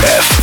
Death.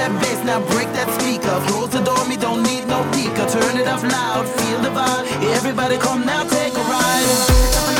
that bass, now break that speaker. Close the door, me don't need no peeker. Turn it up loud, feel the vibe. Everybody come now, take a ride.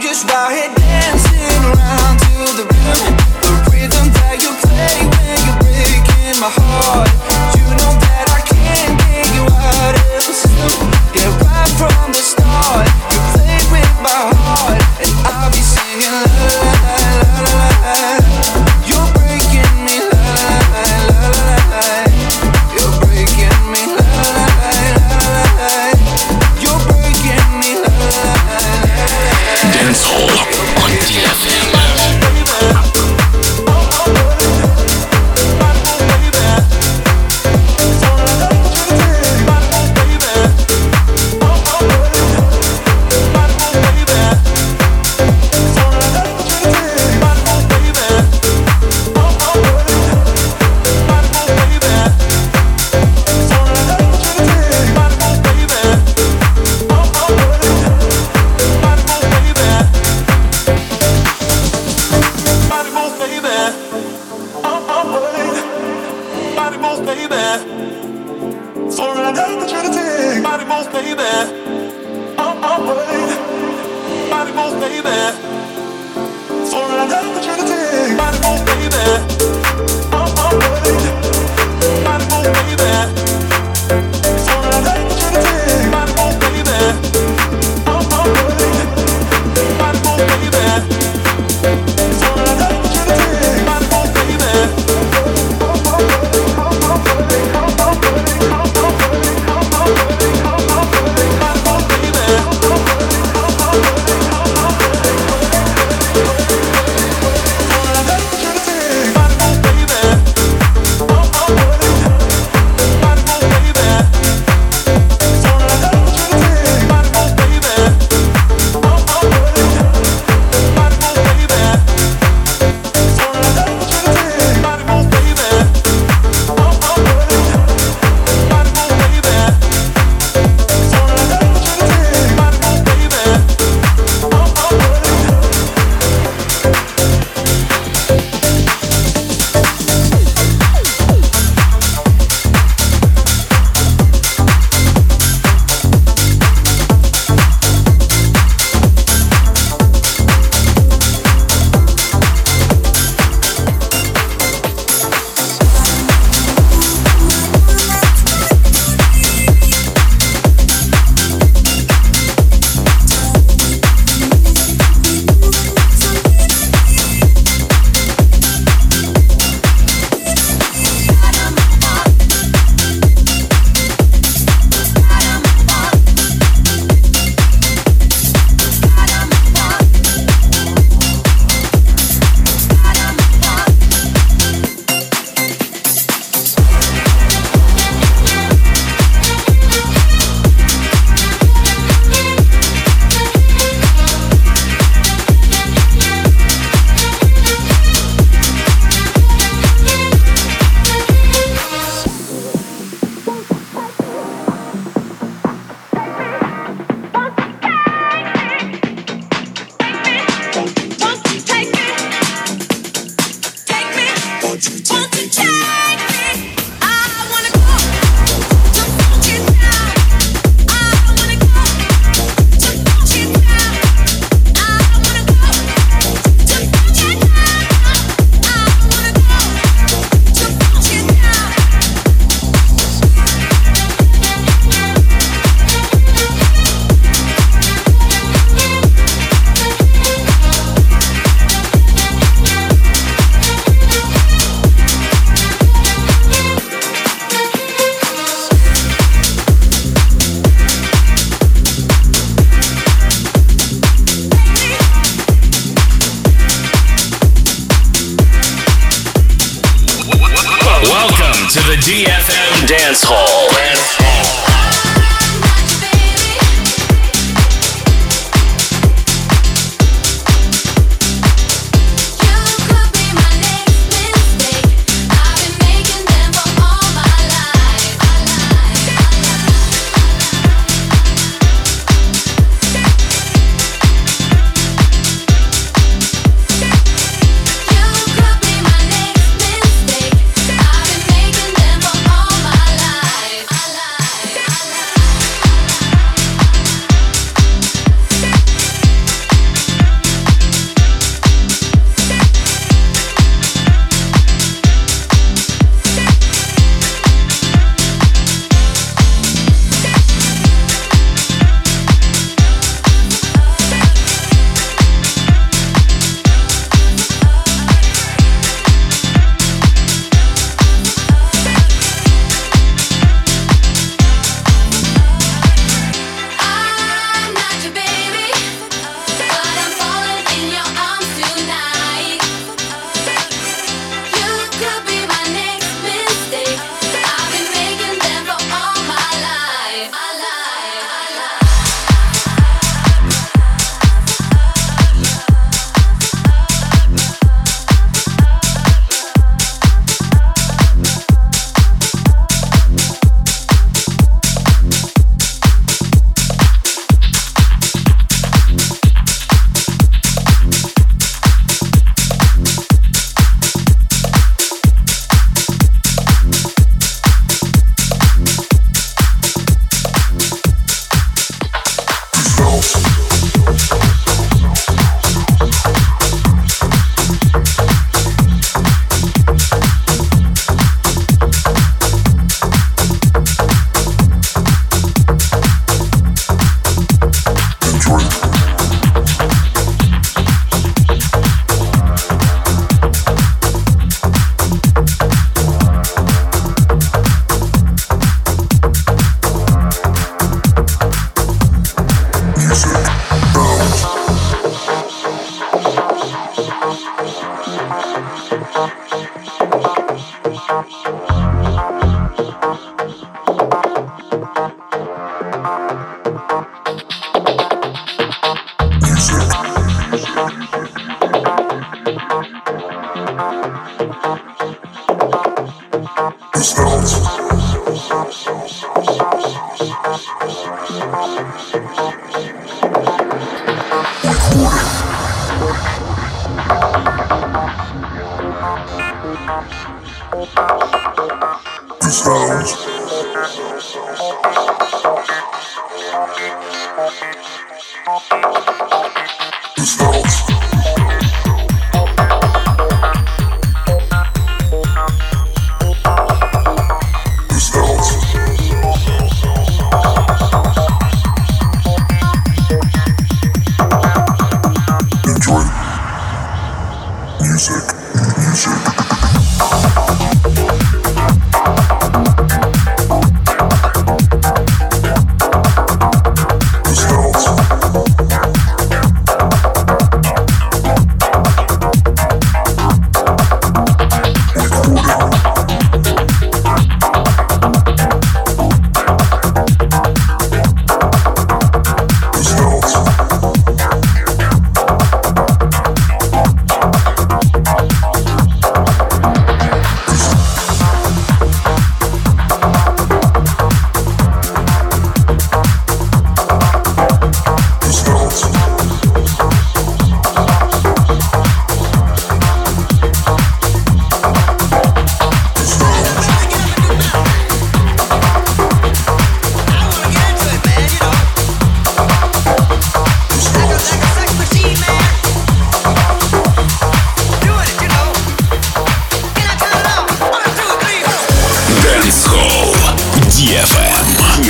Just out here dancing around to the rhythm, the rhythm that you play when you're breaking my heart. You know that I can't get you out of the system. Yeah, right from the start, you played with my heart, and I'll be singing la la la la la.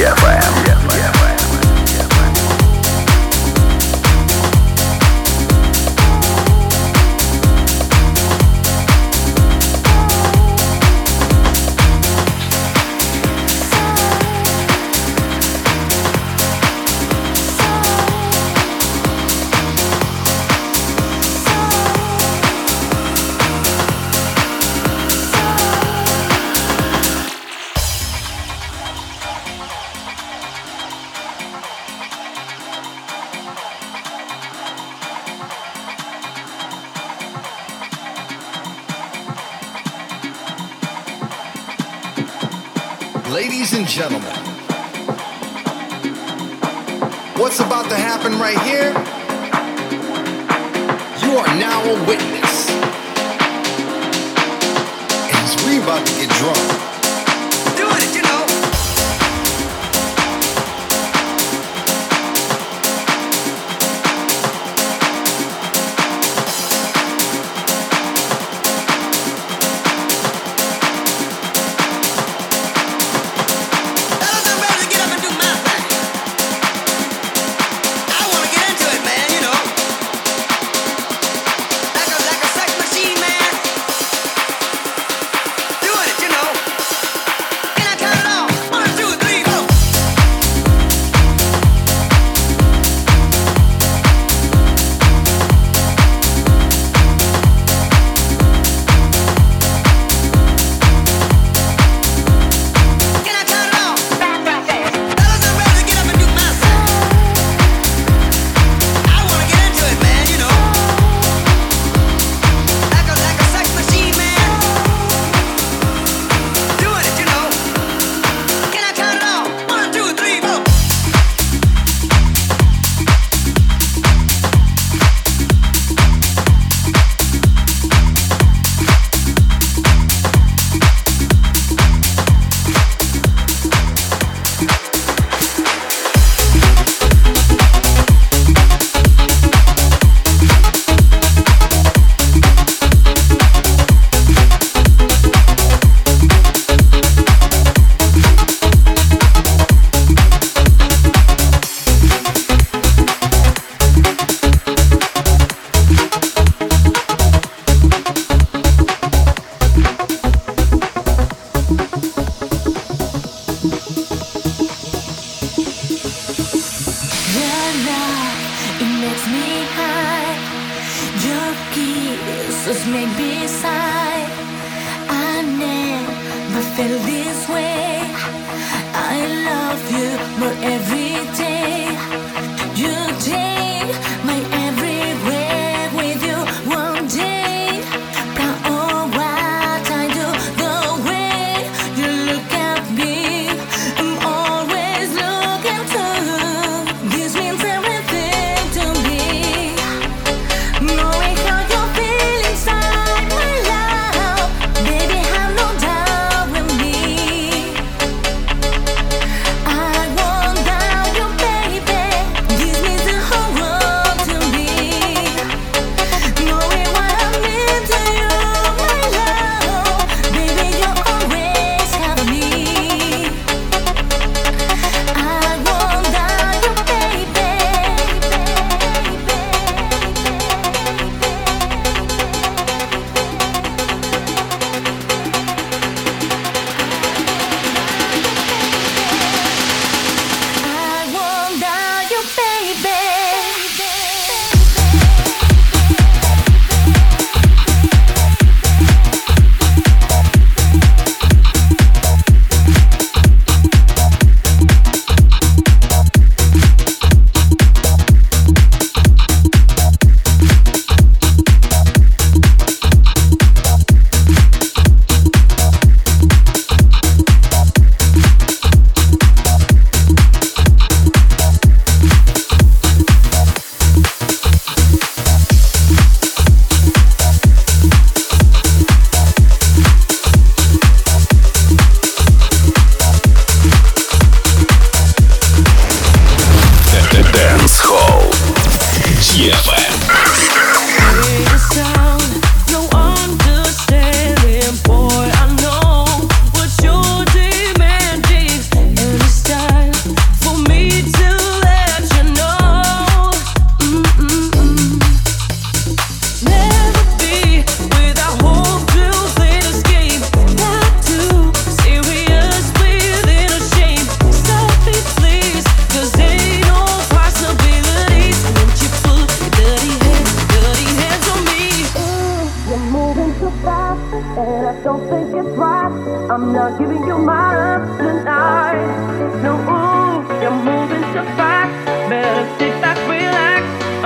DFM.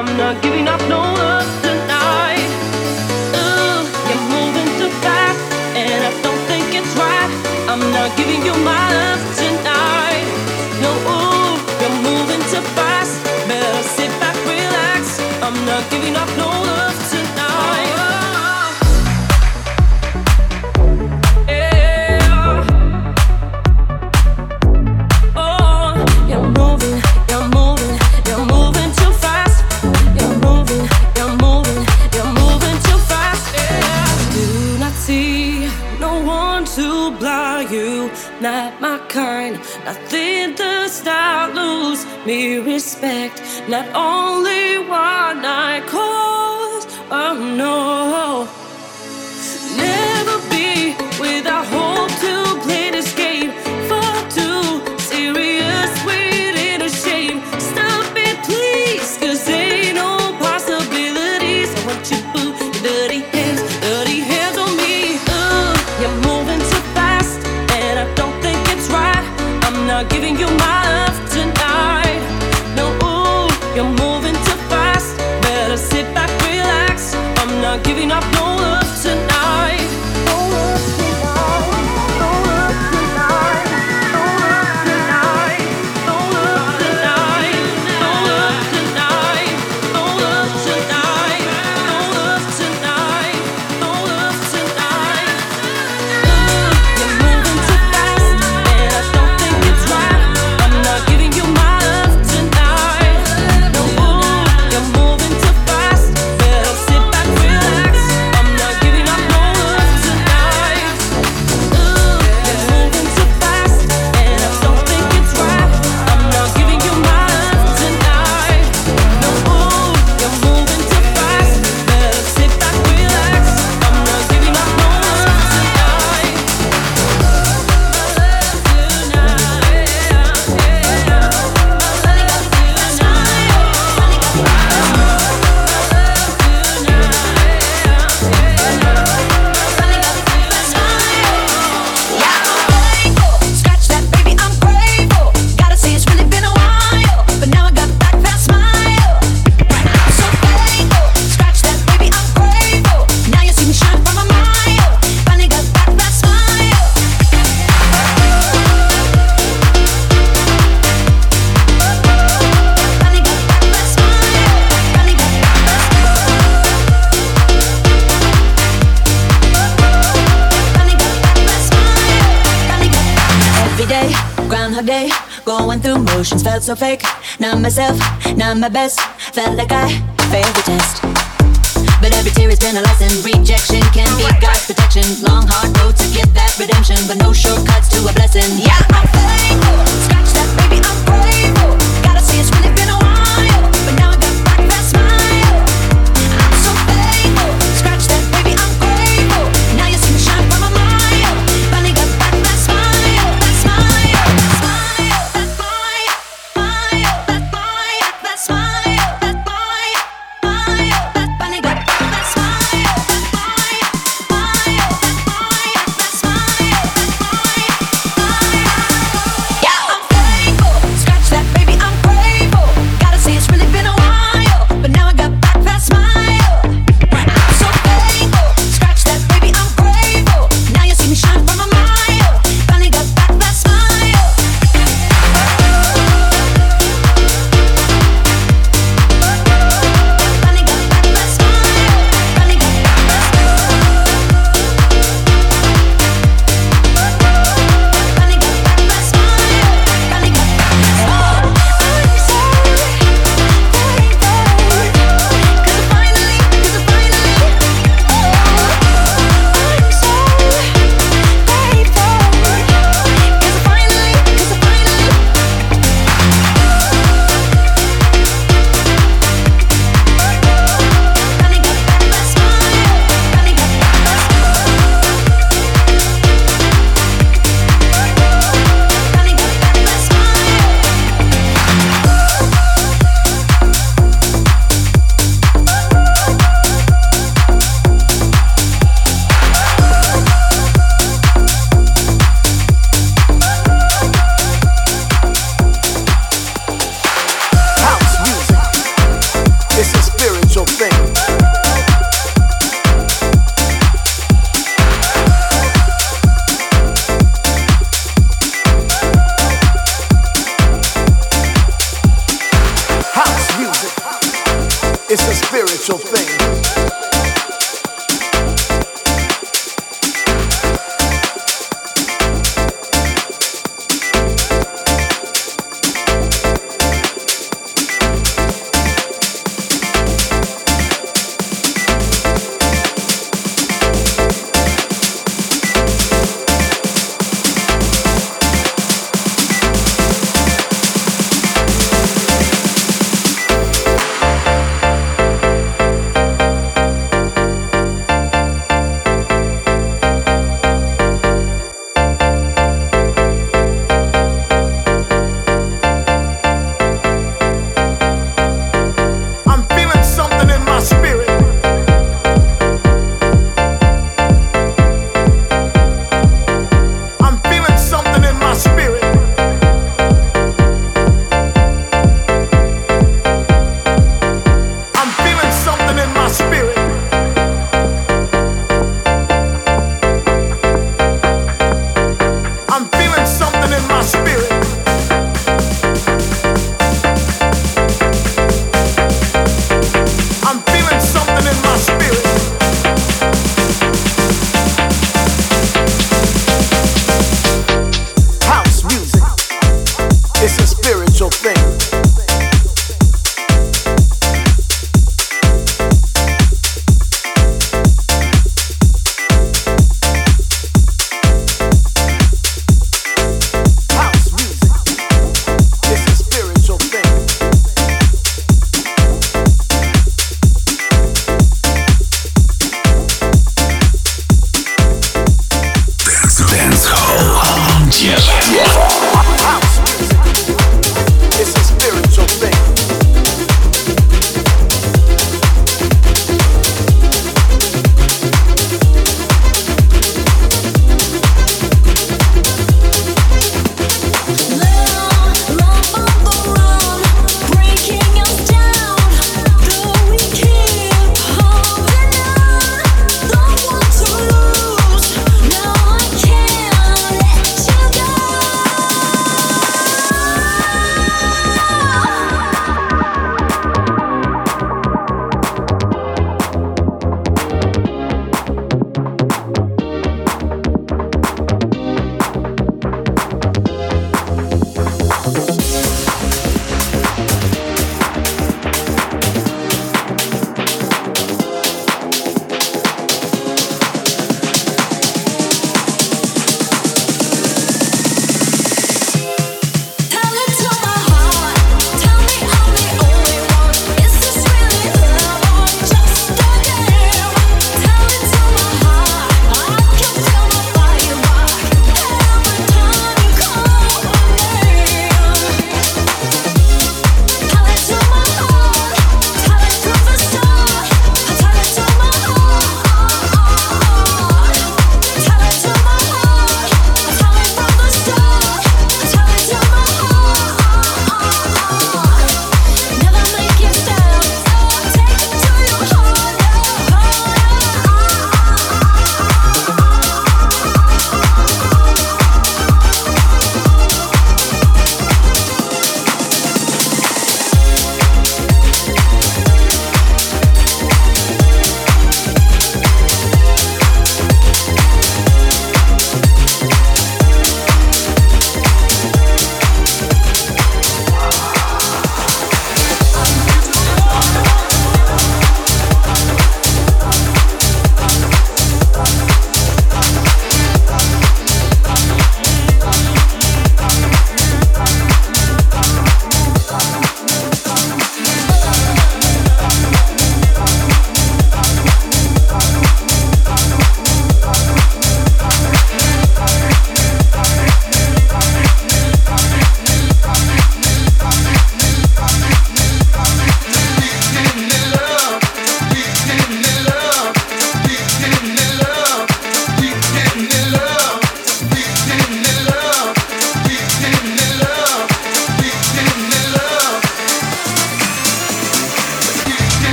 I'm not giving up respect not only what myself, not my best. Felt like I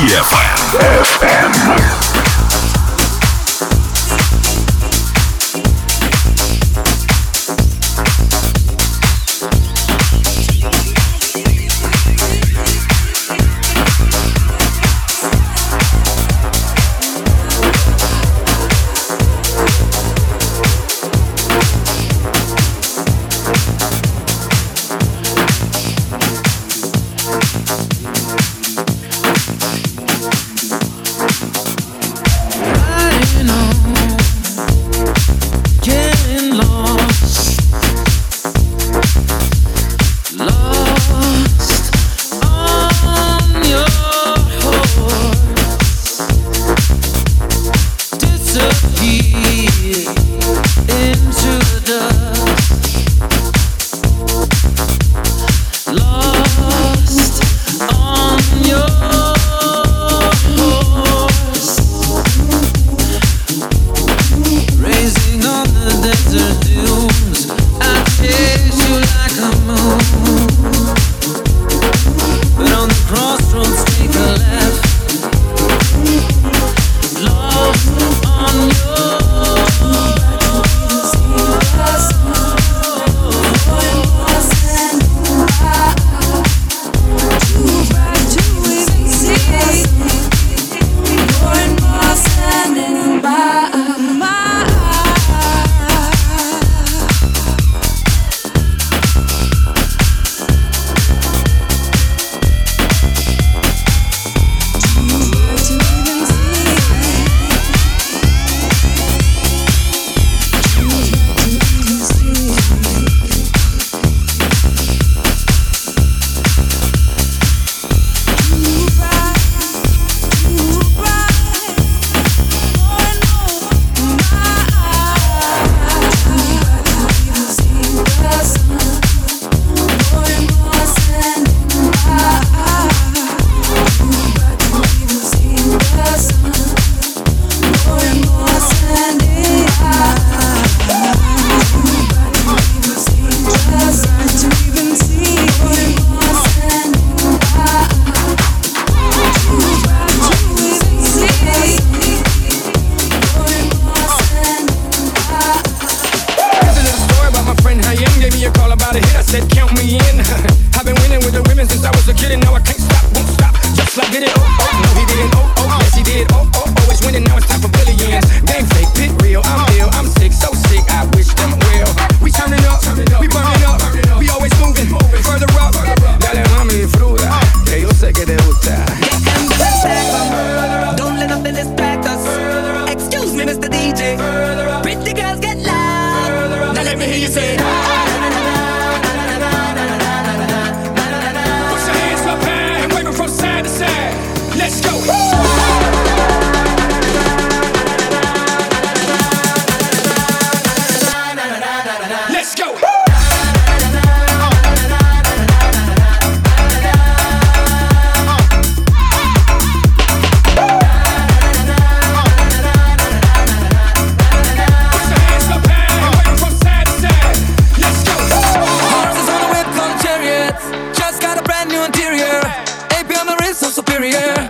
DFM. FM. area.